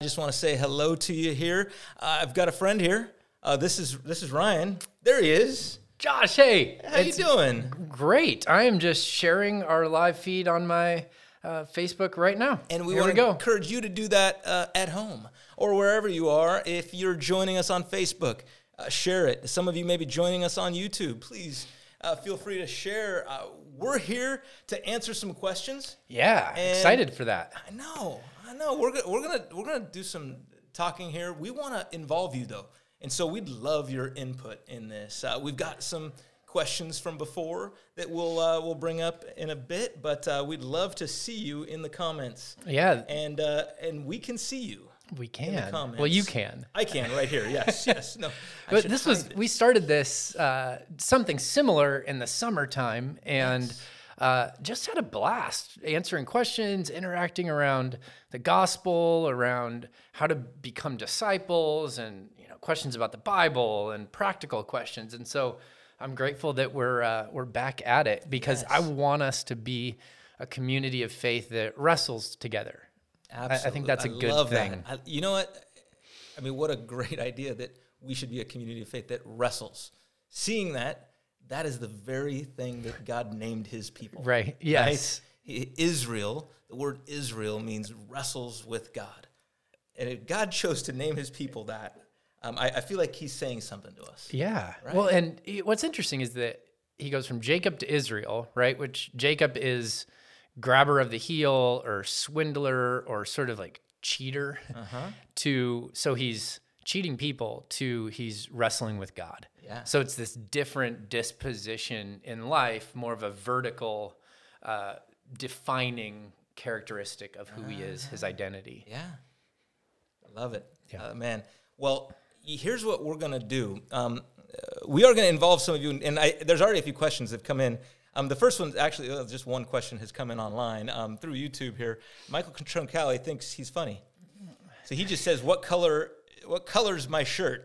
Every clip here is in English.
I just want to say hello to you here. Uh, I've got a friend here. Uh, this is this is Ryan. There he is. Josh, hey, How you doing? Great. I am just sharing our live feed on my uh, Facebook right now. And we want to go. encourage you to do that uh, at home or wherever you are. If you're joining us on Facebook, uh, share it. Some of you may be joining us on YouTube. Please uh, feel free to share. Uh, we're here to answer some questions. Yeah, And- excited for that. I know, Know. We're gonna, we're gonna we're gonna do some talking here. We want to involve you though, and so we'd love your input in this. Uh, we've got some questions from before that we'll uh, we'll bring up in a bit, but uh, we'd love to see you in the comments, Yeah, and uh, and we can see you. we in can. the comments. Well, you can. I can right here. Yes, yes. No, But this was it. we started this uh, something similar in the summertime and uh, just had a blast answering questions, interacting around the gospel, around how to become disciples, and you know questions about the Bible and practical questions. And so I'm grateful that we're uh, we're back at it because I want us to be a community of faith that wrestles together. I think that's a Absolutely. good love thing. That. I, you know what? I mean, what a great idea that we should be a community of faith that wrestles. Seeing that, that is the very thing that God named His people. Right. Yes. He- Israel. The word Israel means wrestles with God, and if God chose to name His people that, um, I, I feel like He's saying something to us. Yeah. Well, and he- what's interesting is that he goes from Jacob to Israel, right? Which Jacob is grabber of the heel or swindler or sort of like cheater to so he's cheating people to he's wrestling with God. Yeah. So it's this different disposition in life, more of a vertical uh, defining characteristic of who he is, his identity. Yeah. I love it. Uh, man. Well, here's what we're going to do. Um, uh, we are going to involve some of you, and I, there's already a few questions that have come in. Um, the first one, actually, uh, just one question has come in online um, through YouTube here. Michael Troncali thinks he's funny. So he just says, "What color? What color's my shirt?"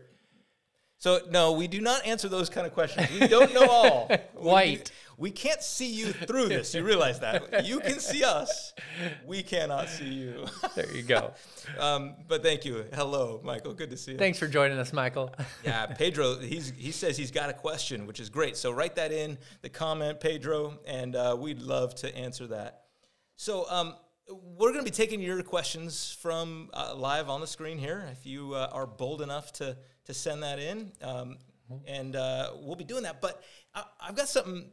So no, we do not answer those kind of questions. We don't know all. We- White. We, can't see you through this. You realize that. You can see us. We cannot see you. There you go. Um, but thank you. Hello, Michael. Good to see you. Thanks for joining us, Michael. Yeah, Pedro. He's he says he's got a question, which is great. So write that in the comment, Pedro, and uh, we'd love to answer that. So um, we're going to be taking your questions from uh, live on the screen here. If you uh, are bold enough to to send that in, um, and uh, we'll be doing that. But I, I've got something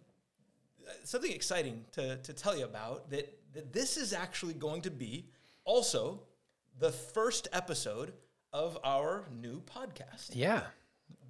something exciting to, to tell you about that, that this is actually going to be also the first episode of our new podcast. Yeah.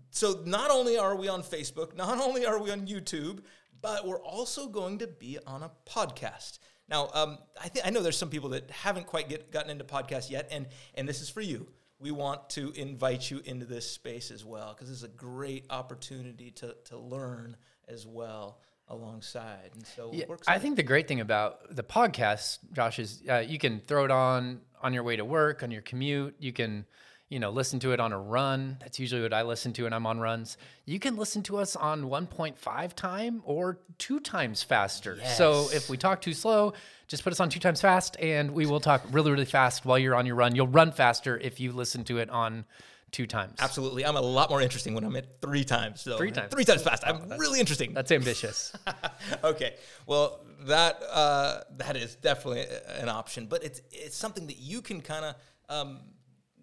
So not only are we on Facebook, not only are we on YouTube, but we're also going to be on a podcast. Now, um, I think I know there's some people that haven't quite get, gotten into podcasts yet, and and this is for you. We want to invite you into this space as well because it's a great opportunity to to learn as well alongside. And so Yeah, I think the great thing about the podcast, Josh, is uh, you can throw it on on your way to work, on your commute. You can, you know, listen to it on a run. That's usually what I listen to when I'm on runs. You can listen to us on 1.5 time or two times faster. So if we talk too slow, just put us on two times fast, and we will talk really, really fast while you're on your run. You'll run faster if you listen to it on two times. Absolutely, I'm a lot more interesting when I'm at three times. So Three times. three times fast. I'm really interesting. That's ambitious. okay. Well, that uh, that is definitely an option, but it's it's something that you can kind of um,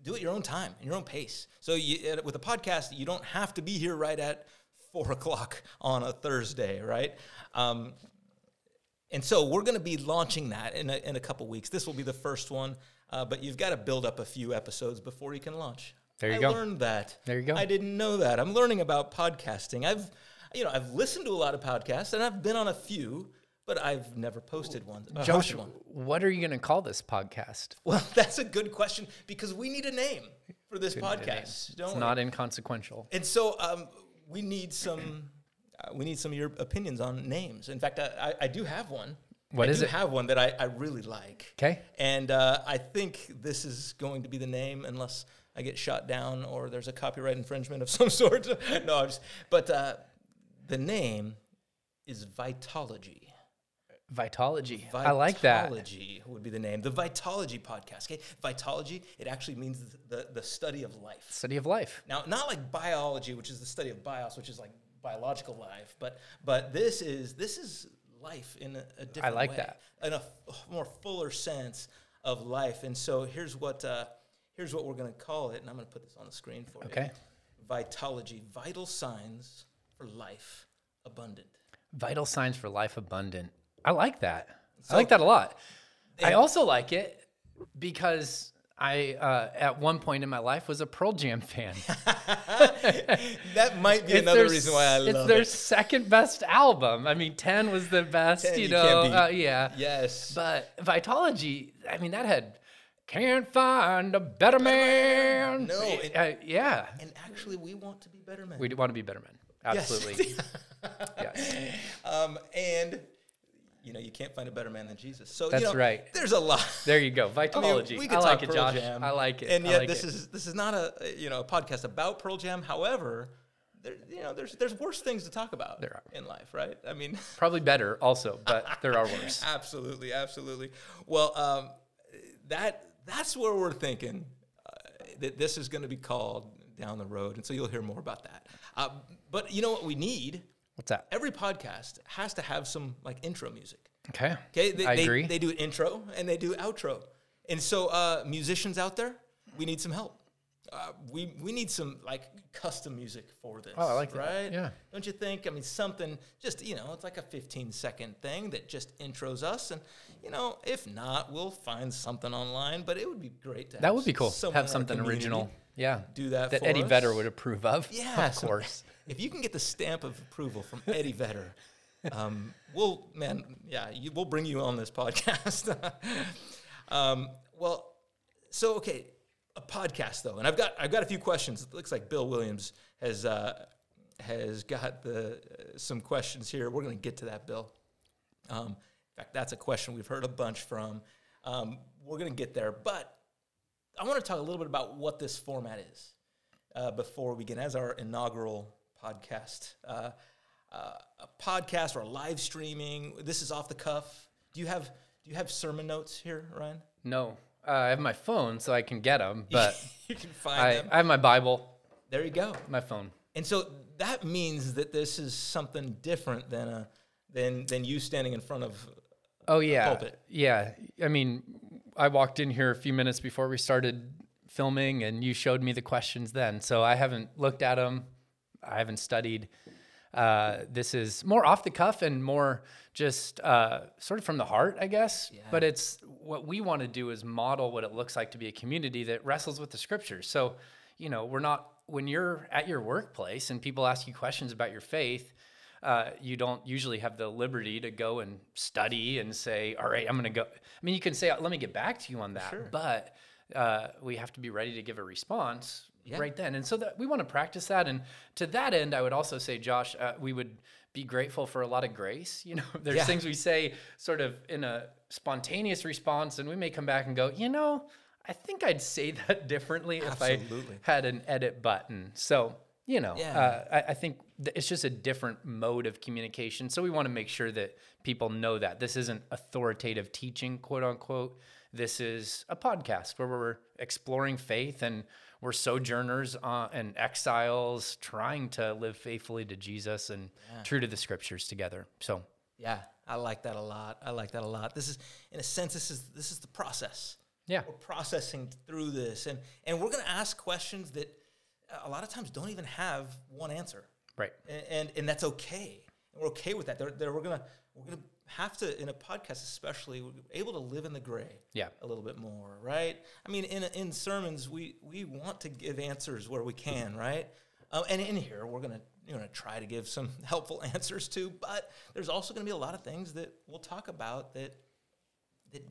do it your own time, in your own pace. So you, with a podcast, you don't have to be here right at four o'clock on a Thursday, right? Um, and so we're going to be launching that in a, in a couple weeks. This will be the first one, uh, but you've got to build up a few episodes before you can launch. There you I go. I learned that. There you go. I didn't know that. I'm learning about podcasting. I've, you know, I've listened to a lot of podcasts and I've been on a few, but I've never posted one. uh, Josh, one. what are you going to call this podcast? Well, that's a good question because we need a name for this podcast. Don't It's we? not inconsequential. And so um, we need some. Uh, we need some of your opinions on names. In fact, I, I, I do have one. What I is do it? have one that I, I really like. 'Kay. And uh, I think this is going to be the name, unless I get shot down or there's a copyright infringement of some sort. no, I'm just, but uh, the name is Vitalogy. Vitalogy. I like that. Vitalogy would be the name. The Vitalogy podcast. Okay, Vitalogy. It actually means the, the, study of life. Study of life. Now, not like biology, which is the study of bios, which is like biological life, but but this is this is life in a, a different I like way, that. in a f- more fuller sense of life. And so here's what uh, here's what we're going to call it, and I'm going to put this on the screen for you. Okay. Vitalogy: vital signs for life abundant. Vital signs for life abundant. I like that. So- I like that a lot. I also like it because I, uh, at one point in my life, was a Pearl Jam fan. That might be It's another their reason why I love it. It's their it. second best album. I mean, 10 was the best, 10 you you know. Uh, yeah. Yes. But Vitalogy, I mean, that had can't find a better man. No, it- Uh, yeah. and actually, we want to be better men. We want to be better men. Yes. Absolutely. yes. Um, and you know, you can't find a better man than Jesus. So That's you know, right. There's a lot. There you go. I mean, Vitalogy. we I, could like talk it, Pearl Josh. Jam, I like it. And I yet, like this it. is this is not a you know a podcast about Pearl Jam. However, there, you know, there's there's worse things to talk about There are. in life, right? I mean, probably better also, but there are worse. absolutely, absolutely. Well, um, that that's where we're thinking uh, that this is going to be called down the road, and so you'll hear more about that. Uh, but you know what we need? What's that? Every podcast has to have some like intro music. Okay. Okay, they, I they, agree. They do intro and they do outro, and so uh, musicians out there, we need some help. Uh, we we need some like custom music for this. Oh, I like that. right? Yeah. Don't you think? I mean, something just you know, it's like a 15 second thing that just intros us, and you know, if not, we'll find something online. But it would be great to have That would be cool. Have something original. Yeah. Do that, That Eddie us. Vedder would approve of. Yeah, Of course. If you can get the stamp of approval from Eddie Vedder, um, we'll man, yeah, you, we'll bring you on this podcast. um, well, so okay, a podcast though, and I've got I've got a few questions. It looks like Bill Williams has uh, has got the uh, some questions here. We're going to get to that, Bill. Um, in fact, that's a question we've heard a bunch from. Um, we're going to get there, but I want to talk a little bit about what this format is uh, before we begin as our inaugural podcast. Uh, uh, a podcast or live streaming. This is off the cuff. Do you have do you have sermon notes here, Ryan? No. Uh, I have my phone so I can get them, but you can find I, them. I have my Bible, there you go. my phone. And so that means that this is something different than a than than you standing in front of. Oh yeah, pulpit. yeah. I mean, I walked in here a few minutes before we started filming, and you showed me the questions then. So I haven't looked at them. I haven't studied. Uh, this is more off the cuff and more just uh, sort of from the heart, I guess. But it's what we want to do is model what it looks like to be a community that wrestles with the scriptures. So, you know, we're not when you're at your workplace and people ask you questions about your faith uh, you don't usually have the liberty to go and study and say, all right, I'm going to go. I mean, you can say, let me get back to you on that, Sure. but uh, we have to be ready to give a response Yeah. right then. And so that we want to practice that. And to that end, I would also say, Josh, uh, we would be grateful for a lot of grace. You know, there's Yeah. things we say sort of in a spontaneous response, and we may come back and go, you know, I think I'd say that differently if I had an edit button. So, you know, Yeah. uh, I, I think th- it's just a different mode of communication. So we want to make sure that people know that this isn't authoritative teaching, quote unquote. This is a podcast where we're exploring faith and we're sojourners uh, and exiles trying to live faithfully to Jesus and true to the scriptures together. So, Yeah, I like that a lot. I like that a lot. This is, in a sense, this is this is the process. yeah, We're processing through this, and and we're going to ask questions that uh, a lot of times don't even have one answer. right. and and, and that's okay. And we're okay with that. They're, they're, we're gonna we're gonna have to in a podcast, especially, able to live in the gray. Yeah. a little bit more, right? I mean, in in sermons, we we want to give answers where we can, right? Um, and in here, we're gonna you're gonna try to give some helpful answers to But there's also gonna be a lot of things that we'll talk about that that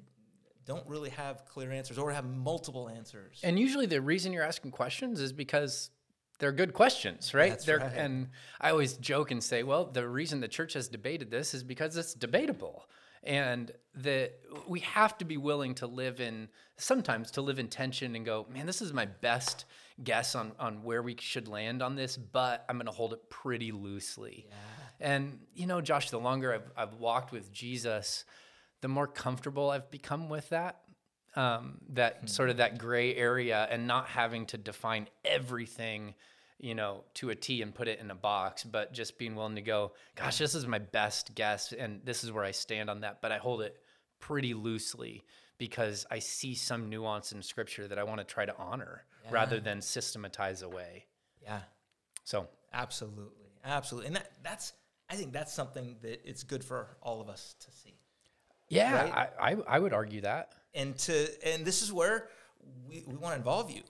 don't really have clear answers or have multiple answers. And usually the reason you're asking questions is because they're good questions, right? Right. And I always joke and say, well, the reason the church has debated this is because it's debatable. And that we have to be willing to live in, sometimes to live in tension and go, man, this is my best guess on, on where we should land on this, but I'm going to hold it pretty loosely. And, you know, Josh, the longer I've, I've walked with Jesus, the more comfortable I've become with that. Um, that sort of that gray area and not having to define everything, you know, to a T and put it in a box, but just being willing to go, gosh, this is my best guess and this is where I stand on that. But I hold it pretty loosely because I see some nuance in scripture that I want to try to honor rather than systematize away. Yeah. So Absolutely, absolutely, and that, that's I think that's something that it's good for all of us to see, Yeah, Right? I, I, I would argue that. And to and this is where we, we want to involve you.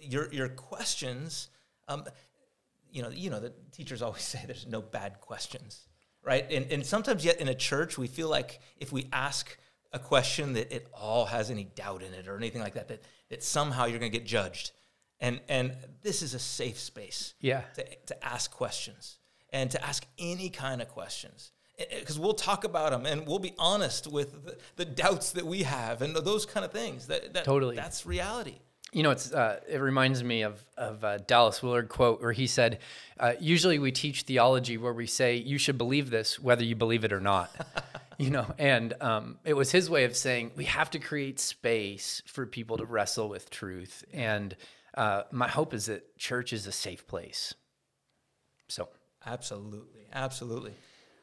Your your questions, um, you know, you know, the teachers always say there's no bad questions, right? And and sometimes yet in a church we feel like if we ask a question that it all has any doubt in it or anything like that, that that somehow you're going to get judged, and and this is a safe space. Yeah. to, to ask questions and to ask any kind of questions because we'll talk about them and we'll be honest with the, the doubts that we have and those kind of things that, that Totally. that's reality You know, it's uh, it reminds me of of a Dallas Willard quote where he said, uh, "Usually we teach theology where we say you should believe this whether you believe it or not." you know, and um, it was his way of saying we have to create space for people to wrestle with truth. And uh, my hope is that church is a safe place. So absolutely absolutely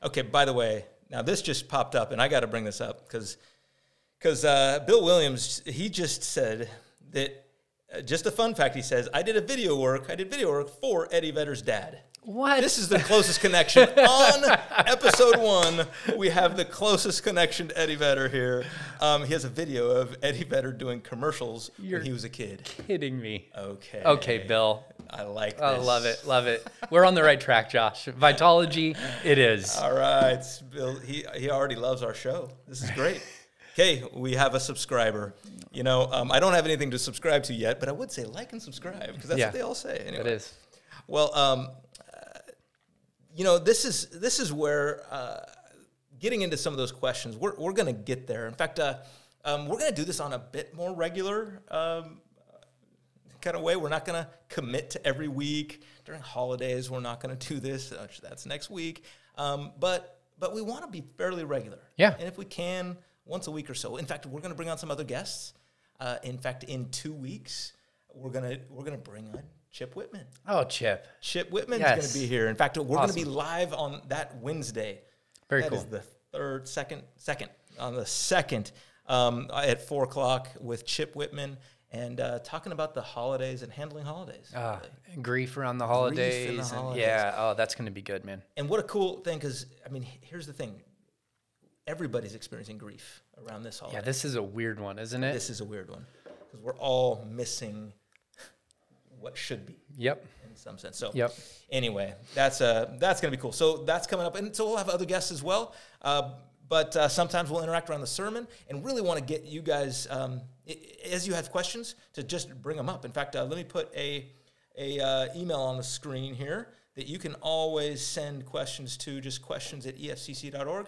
okay by the way now this just popped up and i got to bring this up because because uh, bill williams he just said that uh, just a fun fact he says i did a video work i did video work for eddie vedder's dad what? This is the closest connection. On episode one, we have the closest connection to Eddie Vedder here. Um, he has a video of Eddie Vedder doing commercials You're- when he was a kid. kidding me. Okay. Okay, Bill. I like this. I love it. Love it. We're on the right track, Josh. Vitalogy, it is. All right. Bill, he, he already loves our show. This is great. Okay, we have a subscriber. You know, um, I don't have anything to subscribe to yet, but I would say like and subscribe because that's Yeah. what they all say. Anyway. It is. Well, um, you know, this is this is where uh, getting into some of those questions, we're we're going to get there. In fact, uh, um, we're going to do this on a bit more regular um, kind of way. We're not going to commit to every week during holidays. We're not going to do this. Uh, That's next week. Um, but but we want to be fairly regular. Yeah. And if we can, once a week or so. In fact, we're going to bring on some other guests. Uh, in fact, in two weeks, we're gonna we're gonna bring on Chip Whitman. Oh, Chip. Chip Whitman's Yes. going to be here. In fact, we're going to be live on that Wednesday. Very That cool. is the third, second, second on the second um, at four o'clock with Chip Whitman and uh, talking about the holidays and handling holidays. Ah, grief around the the holidays. and- holidays. yeah. Oh, that's going to be good, man. And what a cool thing, because I mean, here's the thing: everybody's experiencing grief around this holiday. Yeah, this is a weird one, isn't it? this is a weird one because we're all missing what should be. Yep. in some sense. So Yep. anyway, that's uh that's gonna be cool. So that's coming up, and so we'll have other guests as well. Uh, but uh, sometimes we'll interact around the sermon, and really want to get you guys, um, i- as you have questions, to just bring them up. In fact, uh, let me put a a uh, email on the screen here that you can always send questions to. Just questions at efcc.org.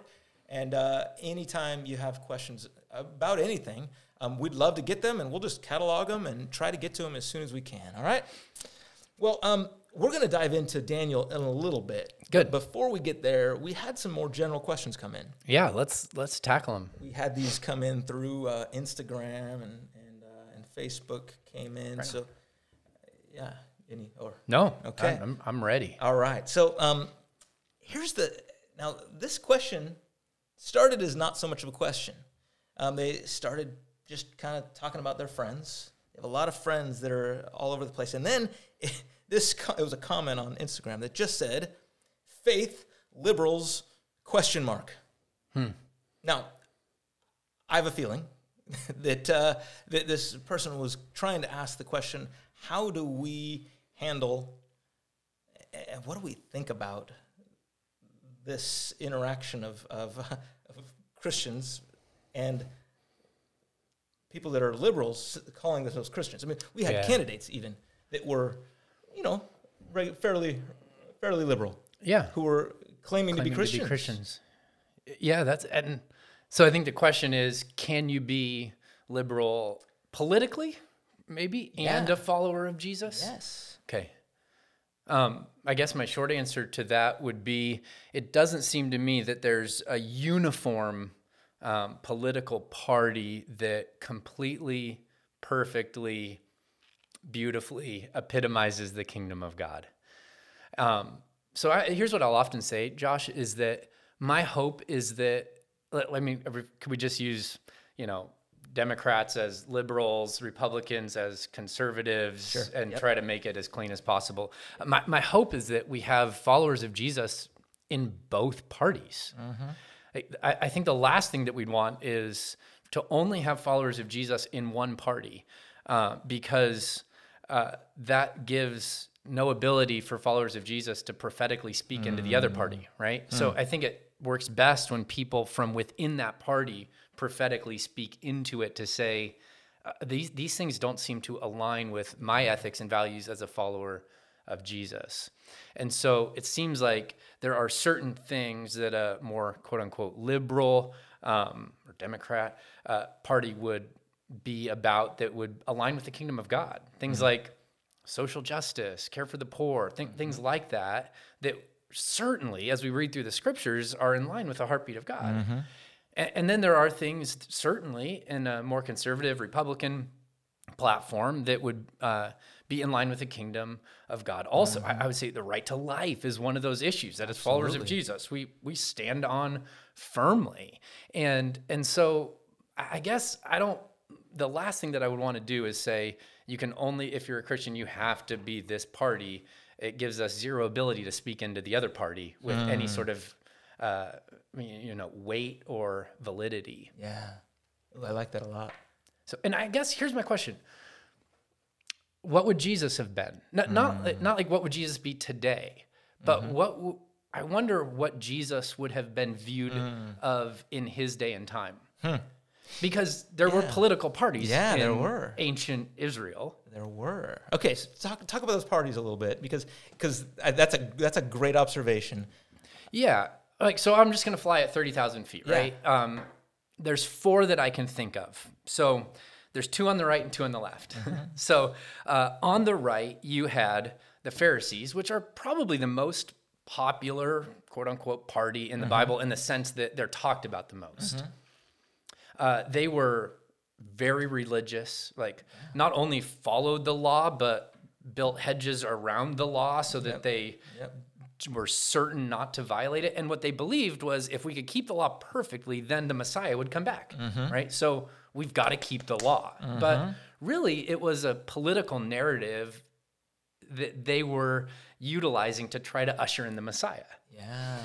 And uh, anytime you have questions about anything, um, we'd love to get them, and we'll just catalog them and try to get to them as soon as we can. All right. Well, um, we're going to dive into Daniel in a little bit. Good. Before we get there, we had some more general questions come in. Yeah. Let's let's tackle them. We had these come in through uh, Instagram and and, uh, and Facebook came in. So, yeah, any or No. Okay. I'm, I'm, I'm ready. all right. So um, here's the now this question started as not so much of a question. Um, they started just kind of talking about their friends. They have a lot of friends that are all over the place, and then this it was a comment on Instagram that just said, "Faith liberals question mark." Now, I have a feeling that uh, that this person was trying to ask the question: How do we handle and what do we think about this interaction of, of, of Christians and people that are liberals calling themselves Christians? I mean, we had Yeah. candidates even that were, you know, reg- fairly fairly liberal Yeah. who were claiming, to, be claiming Christians. Yeah, that's and so I think the question is, can you be liberal politically, maybe, and Yeah. a follower of Jesus? Yes. Okay. Um, I guess my short answer to that would be it doesn't seem to me that there's a uniform um, political party that completely, perfectly, beautifully epitomizes the kingdom of God. Um, so I, here's what I'll often say, Josh, is that my hope is that let, let me could we just use you know Democrats as liberals, Republicans as conservatives, Sure. and Yep. try to make it as clean as possible. My, my hope is that we have followers of Jesus in both parties. I, I think the last thing that we'd want is to only have followers of Jesus in one party uh, because uh, that gives no ability for followers of Jesus to prophetically speak into the other party, right? So I think it works best when people from within that party prophetically speak into it to say, uh, these these things don't seem to align with my ethics and values as a follower of Jesus. And so it seems like there are certain things that a more quote unquote liberal um, or Democrat uh, party would be about that would align with the kingdom of God. Things like social justice, care for the poor, th- things like that, that certainly, as we read through the scriptures, are in line with the heartbeat of God. A- And, then there are things, certainly, in a more conservative Republican platform that would uh, be in line with the kingdom of God. Also, I, I would say the right to life is one of those issues that as followers of Jesus, we we stand on firmly. And and so I guess I don't the last thing that I would want to do is say you can only if you're a Christian, you have to be this party. It gives us zero ability to speak into the other party with any sort of uh, you know, weight or validity. Yeah. I like that a lot. So, and I guess here's my question: What would Jesus have been? Not not hmm. like- not like what would Jesus be today, but mm-hmm. what w- I wonder what Jesus would have been viewed mm. of in his day and time. Hmm. Because there were political parties. Yeah, there were. ancient Israel. There were. Okay, so talk talk about those parties a little bit because because that's a that's a great observation. Yeah. Like, so I'm just going to fly at 30,000 feet, Yeah. right? Um, there's four that I can think of. So there's two on the right and two on the left. so uh, on the right, you had the Pharisees, which are probably the most popular, quote unquote, party in the Bible in the sense that they're talked about the most. Uh, they were very religious, like, not only followed the law, but built hedges around the law so that they Yep. were certain not to violate it. And what they believed was if we could keep the law perfectly, then the Messiah would come back, right? So we've got to keep the law. But mm-hmm. really, it was a political narrative that they were utilizing to try to usher in the Messiah. Yeah.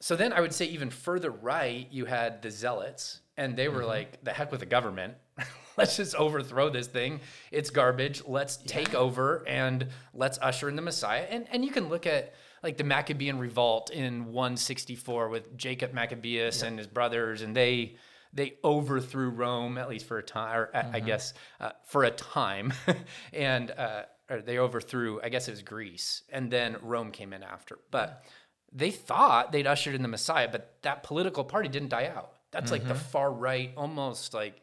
So then I would say even further right, you had the zealots, and they were mm-hmm. like, the heck with the government. let's just overthrow this thing. It's garbage. Let's take over and let's usher in the Messiah. And and you can look at like the Maccabean revolt in 164 with Jacob Maccabeus and his brothers, and they they overthrew Rome at least for a time, or I- I guess uh, for a time, and uh, or they overthrew. I guess it was Greece, and then Rome came in after. But they thought they'd ushered in the Messiah, but that political party didn't die out. That's like the far right, almost like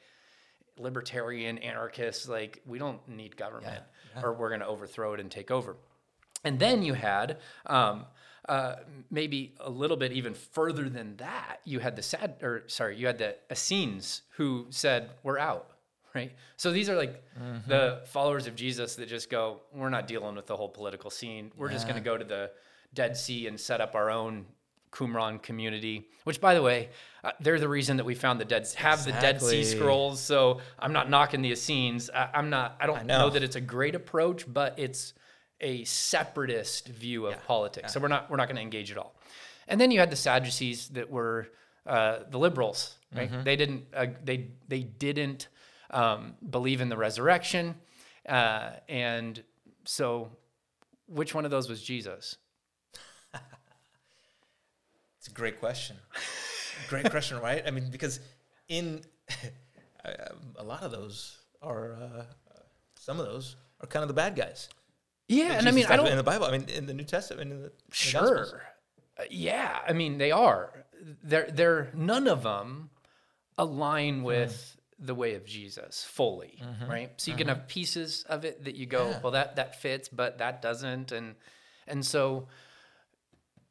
libertarian anarchists. Like we don't need government, or we're going to overthrow it and take over. And then you had um, uh, maybe a little bit even further than that. You had the sad, or sorry, you had the Essenes who said, "We're out." Right. So these are like the followers of Jesus that just go, "We're not dealing with the whole political scene. We're just going to go to the Dead Sea and set up our own Qumran community." Which, by the way, uh, they're the reason that we found the dead have the Dead Sea Scrolls. So I'm not knocking the Essenes. I, I'm not. I don't know. know that it's a great approach, but it's a separatist view of politics. So we're not we're not going to engage at all. And then you had the Sadducees that were uh, the liberals, right? Mm-hmm. They didn't uh, they they didn't um, believe in the resurrection, uh, and so which one of those was Jesus? It's a great question. great question, right? I mean, because in a lot of those are uh, some of those are kind of the bad guys. Yeah, and I mean I don't in the Bible. I mean, in the New Testament, in the, in the Sure. Uh, yeah, I mean they are. They're they're none of them align hmm. with the way of Jesus fully, mm-hmm. right? So you can mm-hmm. have pieces of it that you go, well that that fits, but that doesn't and And so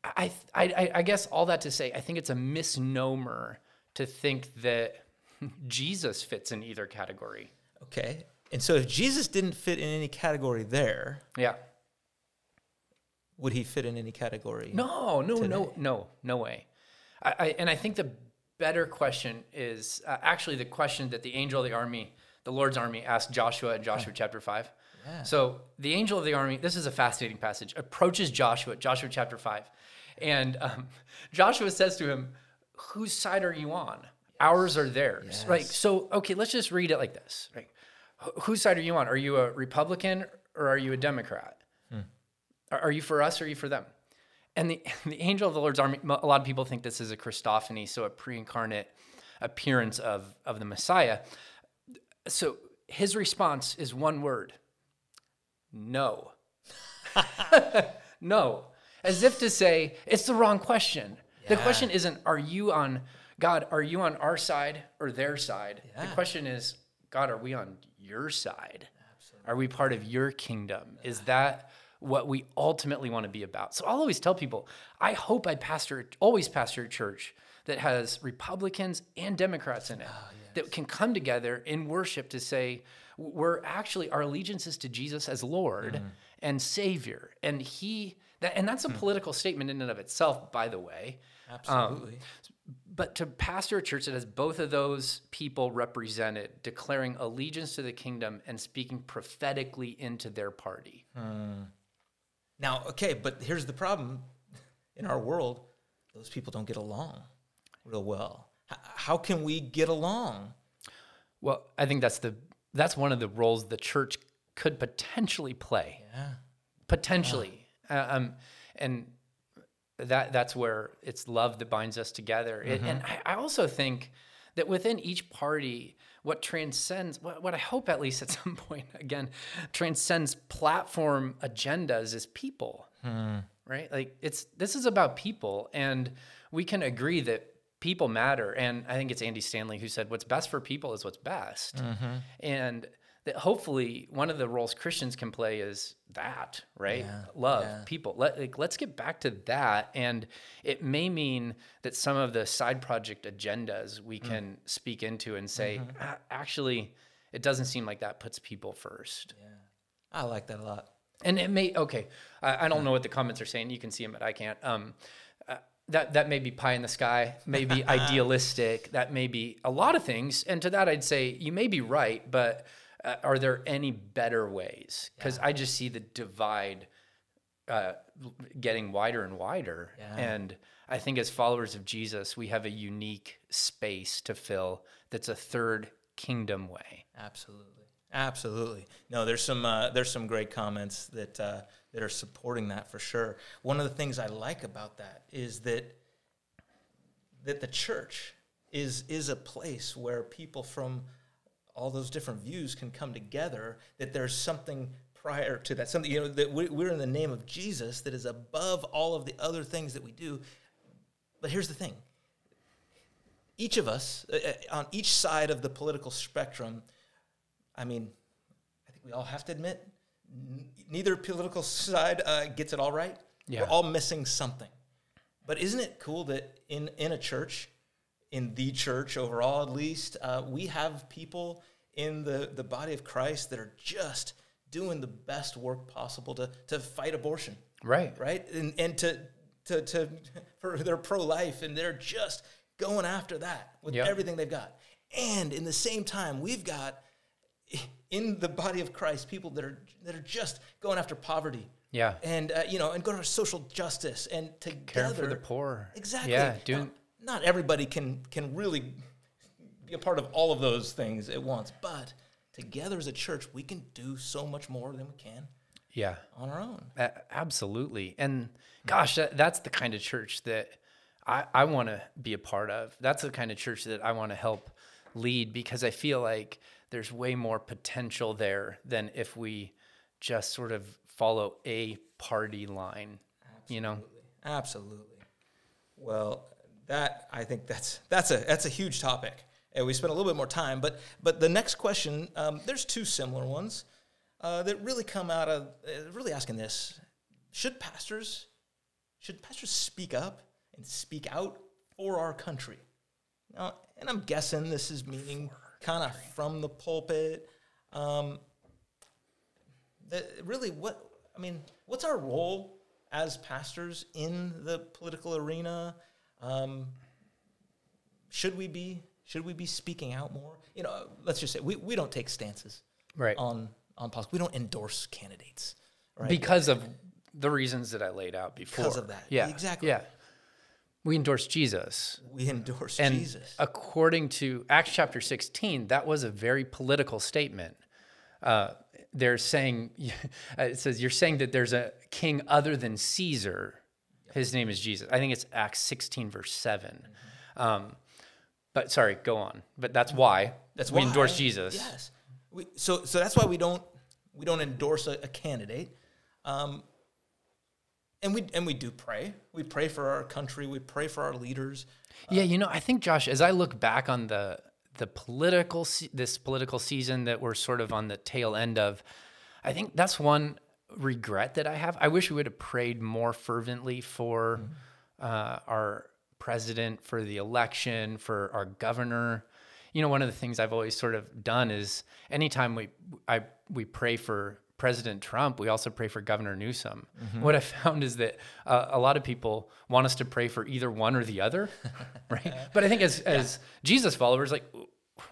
I, I, I guess all that to say, I think it's a misnomer to think that Jesus fits in either category. Okay. And so if Jesus didn't fit in any category there, Yeah. would he fit in any category? No, no, today. no, no, no way. I, I, and I think the better question is uh, actually the question that the angel of the army, the Lord's army, asked Joshua in Joshua chapter 5. Yeah. So the angel of the army, this is a fascinating passage, approaches Joshua, Joshua chapter 5. And um, Joshua says to him, Whose side are you on? Ours or theirs? Right. So, okay, let's just read it like this. Right. Wh- Whose side are you on? Are you a Republican or are you a Democrat? Hmm. Are, are you for us or are you for them? And the, the angel of the Lord's army, a lot of people think this is a Christophany, so a pre incarnate appearance of, of the Messiah. So his response is one word no. no. As if to say, it's the wrong question. The question isn't, are you on, God, are you on our side or their side? The question is, God, are we on your side? Absolutely. Are we part of your kingdom? Is that what we ultimately want to be about? So I'll always tell people, I hope I pastor, always pastor a church that has Republicans and Democrats in it oh, that can come together in worship to say, we're actually, our allegiance is to Jesus as Lord mm-hmm. and Savior. And He, that, and that's a hmm. political statement in and of itself, by the way. Um, Absolutely. But to pastor a church that has both of those people represented, declaring allegiance to the kingdom and speaking prophetically into their party. now, okay, but here's the problem in our world those people don't get along real well. H- how can we get along? Well, I think that's the that's one of the roles the church could potentially play. Yeah. Potentially, Uh, um, and that that's where it's love that binds us together. It- and mm-hmm. I, I also think that within each party, what transcends, what, what I hope at least at some point again, transcends platform agendas is people. Hmm. Right? Like it's this is about people, and we can agree that people matter. And I think it's Andy Stanley who said, "What's best for people is what's best." Mm-hmm. And that hopefully one of the roles Christians can play is that, right? Yeah, Love yeah. people. Let like, let's get back to that, and it may mean that some of the side project agendas we Mm. can speak into and say, Mm-hmm. "Ah, actually, it doesn't seem like that puts people first. Yeah. I like that a lot. And it may okay. I, I don't know what the comments are saying. You can see them, but I can't. Um, uh, that that may be pie in the sky, maybe idealistic. That may be a lot of things. And to that, I'd say you may be right, but uh, are there any better ways? Because I just see the divide uh, getting wider and wider. Yeah. And I think as followers of Jesus, we have a unique space to fill. That's a third kingdom way. Absolutely, absolutely. No, there's some uh, there's some great comments that uh, that are supporting that for sure. One of the things I like about that is that that the church is is a place where people from all those different views can come together. That there's something prior to that, something you know that we- we're in the name of Jesus that is above all of the other things that we do. But here's the thing: each of us uh, uh, on each side of the political spectrum I mean, I think we all have to admit, n- neither political side uh, gets it all right. Yeah. We're all missing something. But isn't it cool that in, in a church, in the church overall at least, uh, we have people in the, the body of Christ that are just doing the best work possible to, to fight abortion, Right. right? And, and to, to, to, for they're pro life and they're just going after that with Yep. everything they've got. And in the same time, we've got in the body of Christ, people that are that are just going after poverty, Yeah. and uh, you know, and going after social justice, and together, Caring for the poor. exactly. Yeah. Doing. Not everybody can can really be a part of all of those things at once, but together as a church, we can do so much more than we can Yeah. on our own. Absolutely. And gosh, that, that's the kind of church that I, I want to be a part of. That's the kind of church that I want to help lead because I feel like there's way more potential there than if we just sort of follow a party line, you know? Absolutely. Well, that I think that's that's a that's a huge topic, and we spent a little bit more time. But but the next question, um, there's two similar ones uh, that really come out of uh, really asking this: should pastors should pastors speak up and speak out for our country? Now, and I'm guessing this is meaning kind of from the pulpit. Um, that really, what I mean, what's our role as pastors in the political arena? Um, should we be should we be speaking out more? You know, let's just say we, we don't take stances Right. on on politics. We don't endorse candidates, right? because of the reasons that I laid out before. Because of that. Yeah. Exactly. Yeah. We endorse Jesus. we endorse And Jesus. according to Acts chapter 16, that was a very political statement. Uh, they're saying, it says, you're saying that there's a king other than Caesar. His name is Jesus. I think it's Acts 16, verse 7. Um, but sorry, go on. But that's why That's we why, endorse Jesus. Yes. We, so so that's why we don't we don't endorse a, a candidate. Um, and we and we do pray. We pray for our country. We pray for our leaders. Yeah, you know, I think Josh, as I look back on the the political this political season that we're sort of on the tail end of, I think that's one regret that I have. I wish we would have prayed more fervently for uh, our president, for the election, for our governor. You know, one of the things I've always sort of done is anytime we I we pray for President Trump, we also pray for Governor Newsom. What I found is that uh, a lot of people want us to pray for either one or the other, right? But I think as as Jesus followers, like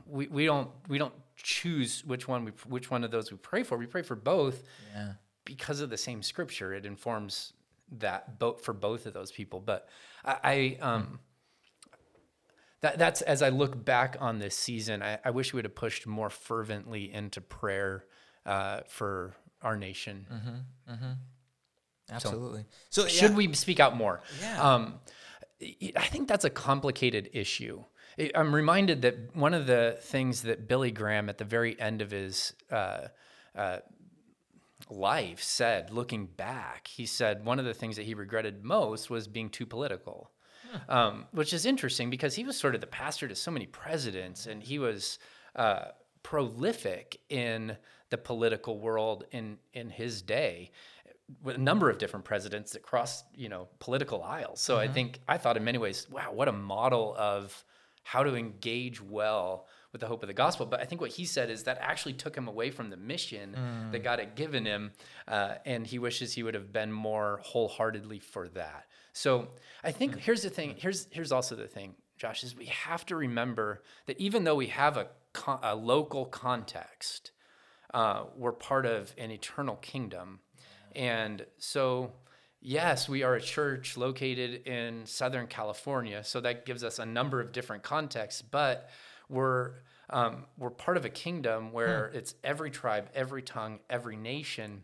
we, we don't we don't choose which one we which one of those we pray for. We pray for both Yeah. Because of the same scripture. It informs that both for both of those people. But I, I um. That, that's as I look back on this season, I, I wish we would have pushed more fervently into prayer uh, for our nation. Absolutely. So, Should yeah, we speak out more? Yeah. Um, I- think that's a complicated issue. I'm reminded that one of the things that Billy Graham at the very end of his uh, uh, life said, looking back, he said one of the things that he regretted most was being too political. Um, which is interesting because he was sort of the pastor to so many presidents, and he was uh, prolific in the political world in in his day with a number of different presidents that crossed you know political aisles. So I think I thought in many ways, wow, what a model of how to engage well with the hope of the gospel. But I think what he said is that actually took him away from the mission that God had given him, uh, and he wishes he would have been more wholeheartedly for that. So I think here's the thing. Here's here's also the thing, Josh, is we have to remember that even though we have a, con- a local context, uh, we're part of an eternal kingdom. And so, yes, we are a church located in Southern California. So that gives us a number of different contexts, but we're, um, we're part of a kingdom where it's every tribe, every tongue, every nation.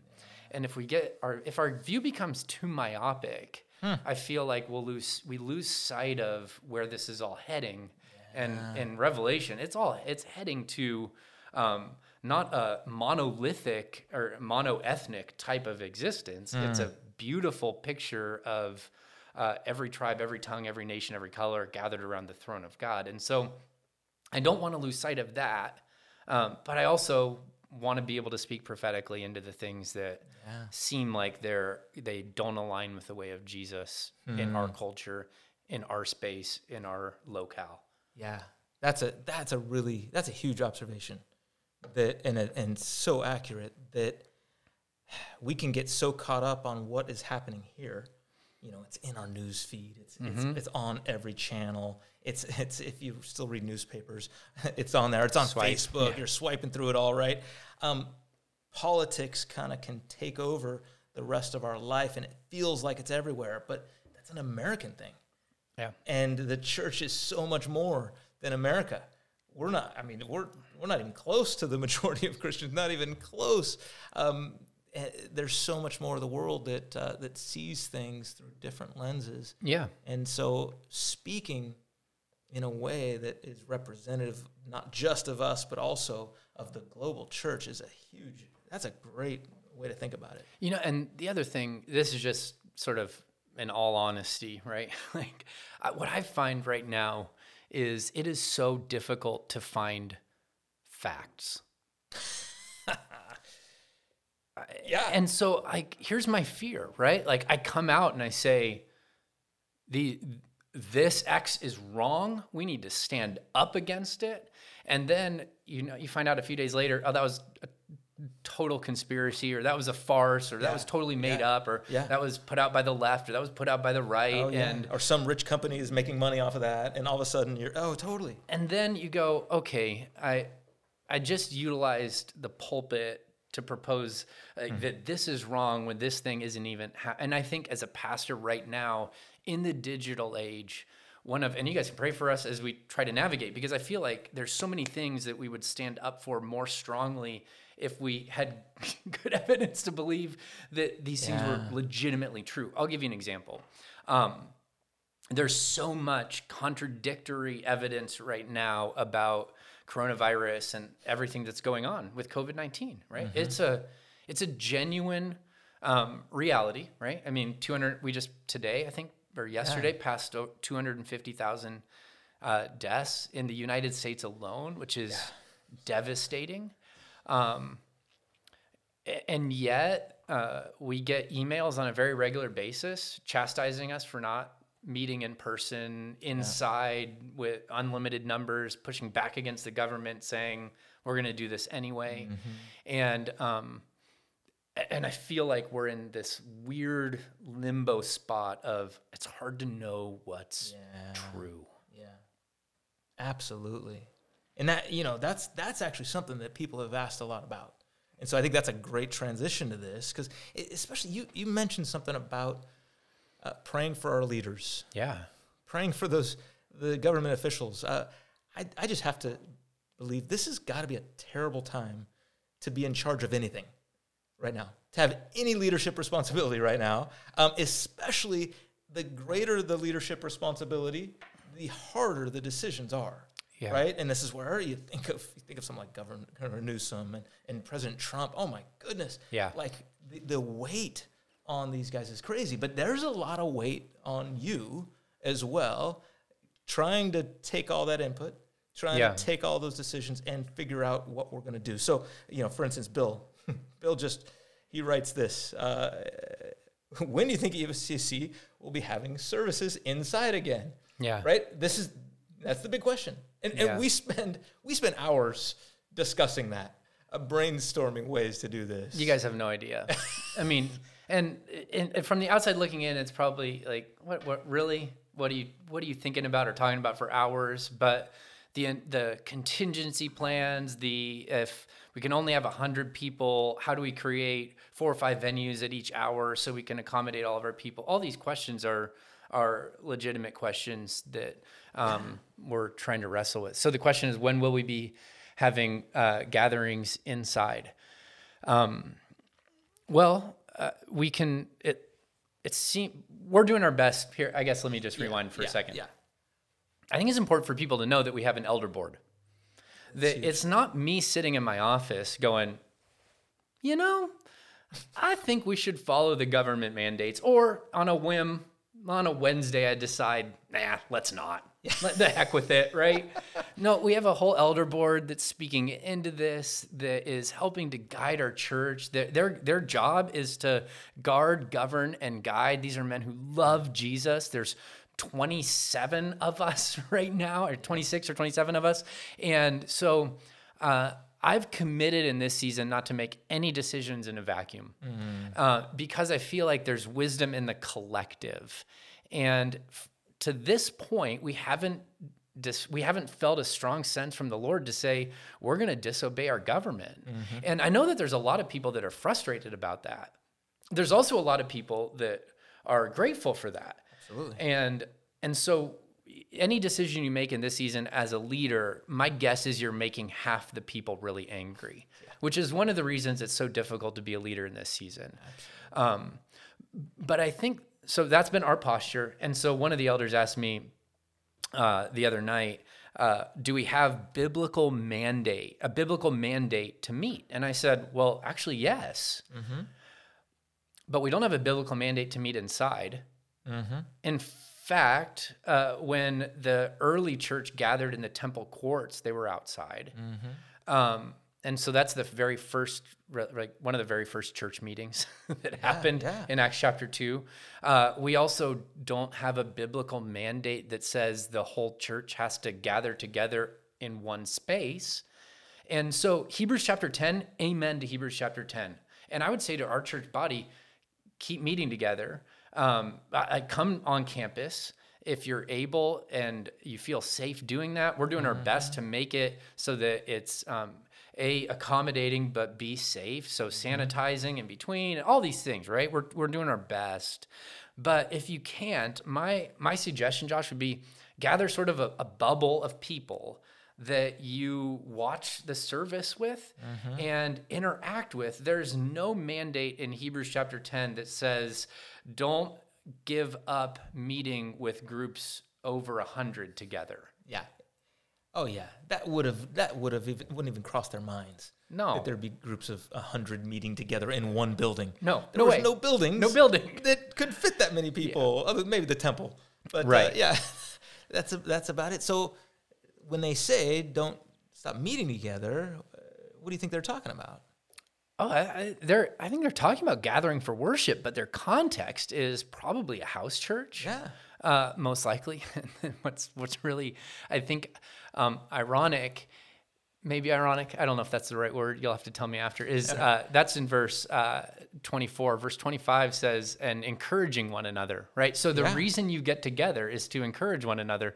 And if we get our, if our view becomes too myopic, I feel like we'll lose, we lose sight of where this is all heading. And in Revelation, it's all, it's heading to, um, not a monolithic or monoethnic type of existence. It's a beautiful picture of uh, every tribe, every tongue, every nation, every color gathered around the throne of God. And so I don't want to lose sight of that, um, but I also want to be able to speak prophetically into the things that seem like they're they don't align with the way of Jesus in our culture, in our space, in our locale. Yeah, that's a that's a really that's a huge observation, that and a, and so accurate that we can get so caught up on what is happening here. You know, it's in our news feed. It's it's, it's on every channel. It's it's if you still read newspapers, it's on there. It's on Facebook. You're swiping through it all, right? Um, politics kind of can take over the rest of our life, and it feels like it's everywhere. But that's an American thing Yeah. and the church is so much more than America. We're not. I mean, we're we're not even close to the majority of Christians. Not even close. Um, there's so much more of the world that uh, that sees things through different lenses, Yeah. and so speaking in a way that is representative not just of us but also of the global church is a huge. That's a great way to think about it. You know, and the other thing, this is just sort of in all honesty, right? like I, what I find right now is it is so difficult to find facts. Yeah. And so like here's my fear, right? Like I come out and I say the this X is wrong. We need to stand up against it. And then you know you find out a few days later, oh that was a total conspiracy or that was a farce or that Yeah. was totally made Yeah. up or Yeah. that was put out by the left or that was put out by the right Oh, and or some rich company is making money off of that, and all of a sudden you're oh totally. and then you go okay i i just utilized the pulpit to propose like, that this is wrong when this thing isn't even ha- and i think as a pastor right now in the digital age one of and you guys can pray for us as we try to navigate because i feel like there's so many things that we would stand up for more strongly if we had good evidence to believe that these things were legitimately true. I'll give you an example. Um, there's so much contradictory evidence right now about coronavirus and everything that's going on with COVID-19, right? It's a it's a genuine um, reality, right? I mean, 200 we just today, I think or yesterday passed o- 250,000 uh, deaths in the United States alone, which is devastating. Um, and yet, uh, we get emails on a very regular basis chastising us for not meeting in person, inside with unlimited numbers, pushing back against the government, saying we're going to do this anyway. And um, and I feel like we're in this weird limbo spot of it's hard to know what's true. Yeah. Absolutely. And that, you know, that's that's actually something that people have asked a lot about. And so I think that's a great transition to this because especially you you mentioned something about uh, praying for our leaders, Yeah. praying for those the government officials. Uh, I I just have to believe this has got to be a terrible time to be in charge of anything right now, to have any leadership responsibility right now, um, especially the greater the leadership responsibility, the harder the decisions are. Yeah. Right, and this is where you think of you think of someone like Governor, Governor Newsom and, and President Trump. Oh my goodness! Yeah. like the, the weight on these guys is crazy. But there's a lot of weight on you as well, trying to take all that input, trying Yeah. to take all those decisions and figure out what we're going to do. So, you know, for instance, Bill, Bill just he writes this. Uh, when do you think EFCC will be having services inside again? Yeah. Right. This is that's the big question, and Yeah. and we spend we spend hours discussing that, uh, brainstorming ways to do this. You guys have no idea. I mean, and, and from the outside looking in, it's probably like, what, what, really? What are you, what are you thinking about or talking about for hours? But the the contingency plans, the if we can only have hundred people, how do we create four or five venues at each hour so we can accommodate all of our people? All these questions are are legitimate questions that um, we're trying to wrestle with. So the question is, when will we be having uh, gatherings inside? Well, uh, we can. It it seem we're doing our best here. I guess let me just rewind for yeah, a second. Yeah. I think it's important for people to know that we have an elder board. That it's not me sitting in my office going, you know, I think we should follow the government mandates, or on a whim, on a Wednesday, I decide, nah, let's not. The heck with it, right? no, we have a whole elder board that's speaking into this, that is helping to guide our church. Their, their, their job is to guard, govern, and guide. These are men who love Jesus. There's 27 of us right now, or 26 or 27 of us. And so uh, I've committed in this season not to make any decisions in a vacuum uh, because I feel like there's wisdom in the collective. And f- to this point, we haven't. Dis- we haven't felt a strong sense from the Lord to say we're going to disobey our government. And I know that there's a lot of people that are frustrated about that. There's also a lot of people that are grateful for that. Absolutely. And and so any decision you make in this season as a leader, my guess is you're making half the people really angry, which is one of the reasons it's so difficult to be a leader in this season. Um, but I think so. That's been our posture. And so one of the elders asked me uh, the other night, uh, "Do we have biblical mandate, a biblical mandate to meet?" And I said, "Well, actually, yes." But we don't have a biblical mandate to meet inside. In fact, uh, when the early church gathered in the temple courts, they were outside. Um, and so that's the very first, like one of the very first church meetings that happened yeah. in Acts chapter two. Uh, we also don't have a biblical mandate that says the whole church has to gather together in one space. And so Hebrews chapter 10, amen to Hebrews chapter 10. And I would say to our church body, keep meeting together. Um, I, I come on campus if you're able and you feel safe doing that. We're doing our best to make it so that it's um, a accommodating but b safe. So mm-hmm. sanitizing in between, all these things, right? We're we're doing our best. But if you can't, my my suggestion, Josh, would be gather sort of a, a bubble of people that you watch the service with mm-hmm. and interact with. There's no mandate in Hebrews chapter 10 that says don't give up meeting with groups over a hundred together. Yeah. Oh yeah, that would have that would have even wouldn't even cross their minds. No. that there'd be groups of a hundred meeting together in one building. No, there no was way. no buildings. No building. that could fit that many people. Other maybe the temple, but uh, Right. yeah, that's a, that's about it. So when they say don't stop meeting together, uh, what do you think they're talking about? Oh, I, I, they're. I think they're talking about gathering for worship, but their context is probably a house church. Yeah. uh, most likely. What's what's really, I think, um, ironic, maybe ironic. I don't know if that's the right word. You'll have to tell me after. Is uh, that's in verse uh, twenty four. Verse twenty five says, "And encouraging one another." Right. So the Yeah. reason you get together is to encourage one another.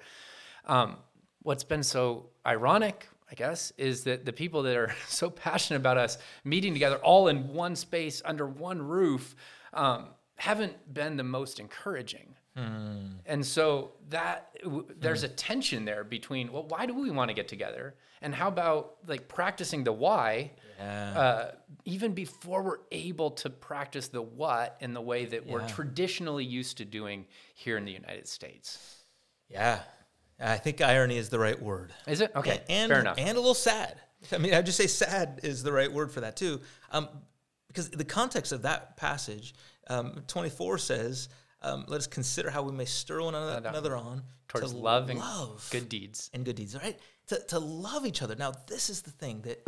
Um, what's been so ironic, I guess, is that the people that are so passionate about us meeting together all in one space under one roof um, haven't been the most encouraging. And so that w- there's a tension there between well, why do we want to get together, and how about like practicing the why, Yeah. uh, even before we're able to practice the what in the way that we're traditionally used to doing here in the United States. yeah, I think irony is the right word. Is it okay? and fair enough. and a little sad. I mean, I'd just say sad is the right word for that too, um, because the context of that passage, um, twenty four says, um, "Let us consider how we may stir one another, another on Towards to love and love good deeds. and good deeds." Right? To to love each other. Now, this is the thing that